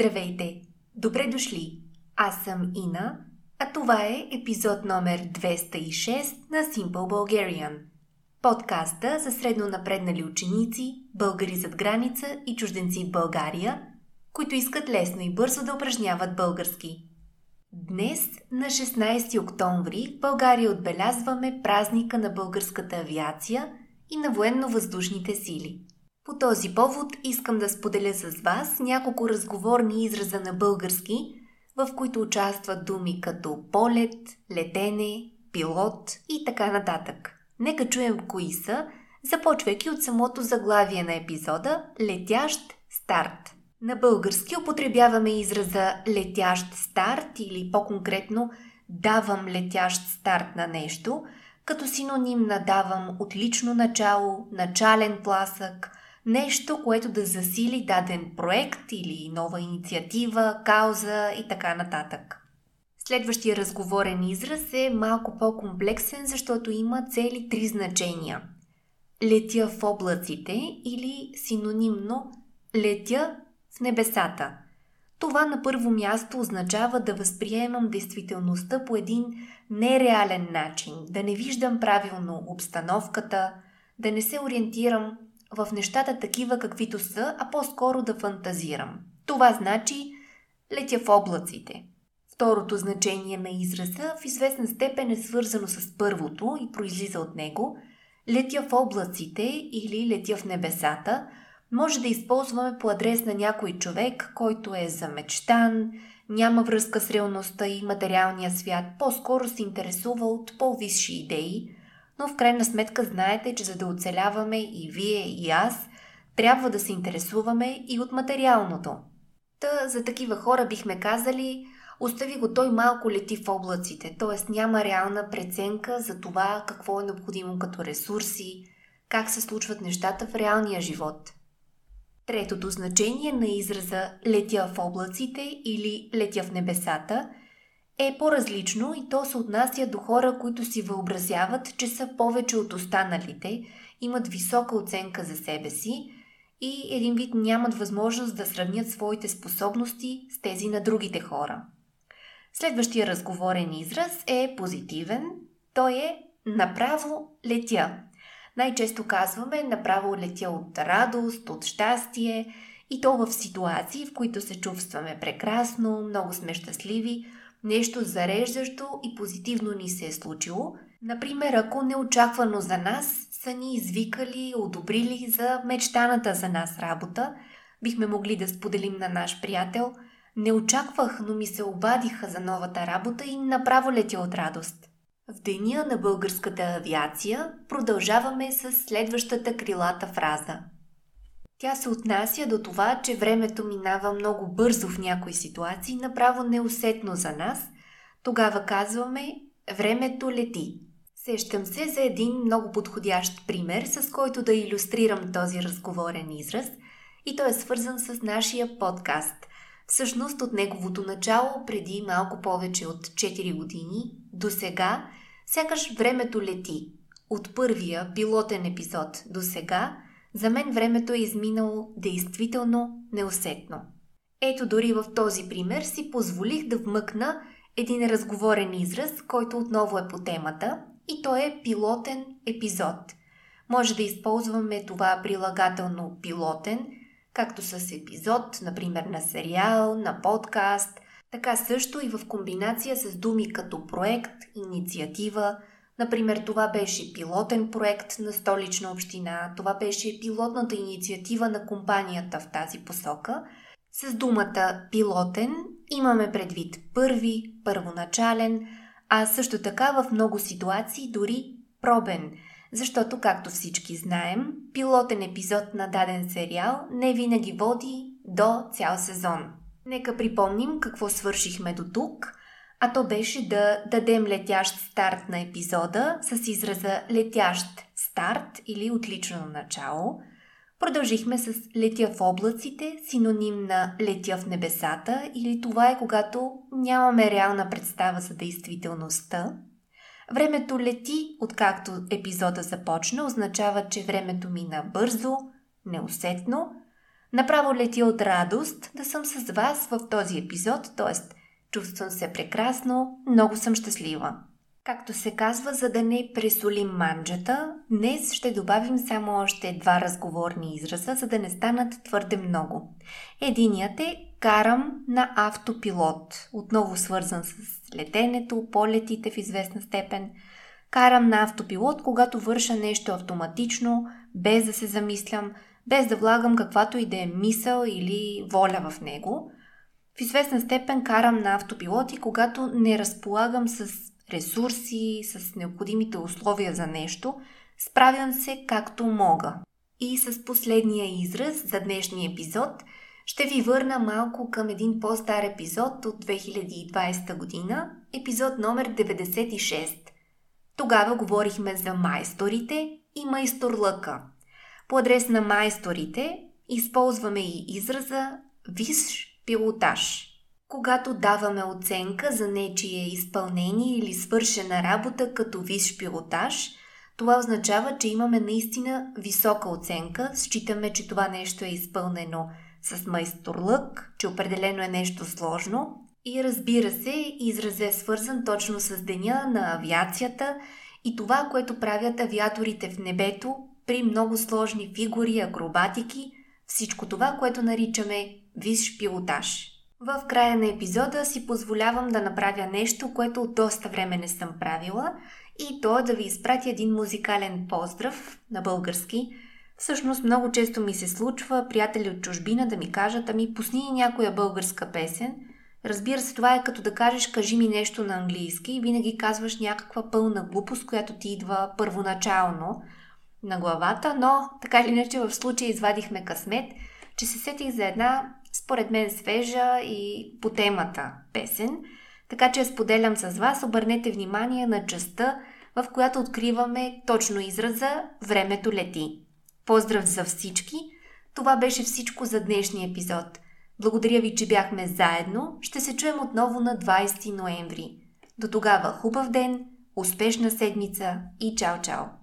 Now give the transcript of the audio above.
Здравейте! Добре дошли! Аз съм Ина, а това е епизод номер 206 на Simple Bulgarian. Подкаста за средно напреднали ученици, българи зад граница и чужденци в България, които искат лесно и бързо да упражняват български. Днес, на 16 октомври, в България отбелязваме празника на българската авиация и на военно-въздушните сили – по този повод искам да споделя с вас няколко разговорни израза на български, в които участват думи като полет, летене, пилот и така нататък. Нека чуем кои са, започвайки от самото заглавие на епизода Летящ старт. На български употребяваме израза летящ старт или по-конкретно давам летящ старт на нещо, като синоним на давам отлично начало, начален пласък, нещо, което да засили даден проект или нова инициатива, кауза и така нататък. Следващия разговорен израз е малко по-комплексен, защото има цели три значения. Летя в облаците или синонимно летя в небесата. Това на първо място означава да възприемам действителността по един нереален начин, да не виждам правилно обстановката, да не се ориентирам в нещата такива каквито са, а по-скоро да фантазирам. Това значи летя в облаците. Второто значение на израза в известна степен е свързано с първото и произлиза от него. Летя в облаците или летя в небесата може да използваме по адрес на някой човек, който е замечтан, няма връзка с реалността и материалния свят, по-скоро се интересува от по-висши идеи, но в крайна сметка знаете, че за да оцеляваме и вие, и аз, трябва да се интересуваме и от материалното. Та за такива хора бихме казали, остави го той малко лети в облаците, т.е. няма реална преценка за това какво е необходимо като ресурси, как се случват нещата в реалния живот. Третото значение на израза летя в облаците или летя в небесата – е по-различно и то се отнася до хора, които си въобразяват, че са повече от останалите, имат висока оценка за себе си и един вид нямат възможност да сравнят своите способности с тези на другите хора. Следващия разговорен израз е позитивен. Той е направо летя. Най-често казваме направо летя от радост, от щастие и то в ситуации, в които се чувстваме прекрасно, много сме щастливи, нещо зареждащо и позитивно ни се е случило. Например, ако неочаквано за нас са ни извикали, одобрили за мечтаната за нас работа, бихме могли да споделим на наш приятел не очаквах, но ми се обадиха за новата работа и направо летя от радост. В деня на българската авиация продължаваме с следващата крилата фраза – тя се отнася до това, че времето минава много бързо в някои ситуации, направо неусетно за нас. Тогава казваме времето лети. Сещам се за един много подходящ пример, с който да иллюстрирам този разговорен израз и той е свързан с нашия подкаст. Всъщност от неговото начало, преди малко повече от 4 години, до сега, сякаш времето лети. От първия пилотен епизод до сега – за мен времето е изминало действително неусетно. Ето дори в този пример си позволих да вмъкна един разговорен израз, който отново е по темата, и то е пилотен епизод. Може да използваме това прилагателно пилотен, както с епизод, например на сериал, на подкаст, така също и в комбинация с думи като проект, инициатива, Например, това беше пилотен проект на столична община, това беше пилотната инициатива на компанията в тази посока. С думата пилотен имаме предвид първи, първоначален, а също така в много ситуации дори пробен, защото, както всички знаем, пилотен епизод на даден сериал не винаги води до цял сезон. Нека припомним какво свършихме до тук – а то беше да дадем летящ старт на епизода с израза летящ старт или отлично начало. Продължихме с летя в облаците, синоним на летя в небесата или това е когато нямаме реална представа за действителността. Времето лети, откакто епизода започна, означава, че времето мина бързо, неусетно, Направо лети от радост да съм с вас в този епизод, т.е. чувствам се прекрасно, много съм щастлива. Както се казва, за да не пресолим манджата, днес ще добавим само още два разговорни израза, за да не станат твърде много. Единият е карам на автопилот, отново свързан с летенето, полетите в известна степен. Карам на автопилот, когато върша нещо автоматично, без да се замислям, без да влагам каквато и да е мисъл или воля в него. В известна степен карам на автопилот и когато не разполагам с ресурси, с необходимите условия за нещо, справям се както мога. И с последния израз за днешния епизод ще ви върна малко към един по-стар епизод от 2020 година, епизод номер 96. Тогава говорихме за майсторите и майсторлъка. По адрес на майсторите използваме и израза висш пилотаж. Когато даваме оценка за нечие изпълнение или свършена работа като висш пилотаж, това означава, че имаме наистина висока оценка, считаме, че това нещо е изпълнено с майсторлък, че определено е нещо сложно и разбира се, израз е свързан точно с деня на авиацията и това, което правят авиаторите в небето при много сложни фигури, акробатики, всичко това, което наричаме висш пилотаж. В края на епизода си позволявам да направя нещо, което от доста време не съм правила и то е да ви изпратя един музикален поздрав на български. Всъщност много често ми се случва приятели от чужбина да ми кажат, ами пусни някоя българска песен. Разбира се, това е като да кажеш кажи ми нещо на английски и винаги казваш някаква пълна глупост, която ти идва първоначално на главата, но така или иначе в случая извадихме късмет, че се сетих за една според мен свежа и по темата песен. Така че споделям с вас, обърнете внимание на частта, в която откриваме точно израза «Времето лети». Поздрав за всички! Това беше всичко за днешния епизод. Благодаря ви, че бяхме заедно. Ще се чуем отново на 20 ноември. До тогава хубав ден, успешна седмица и чао-чао!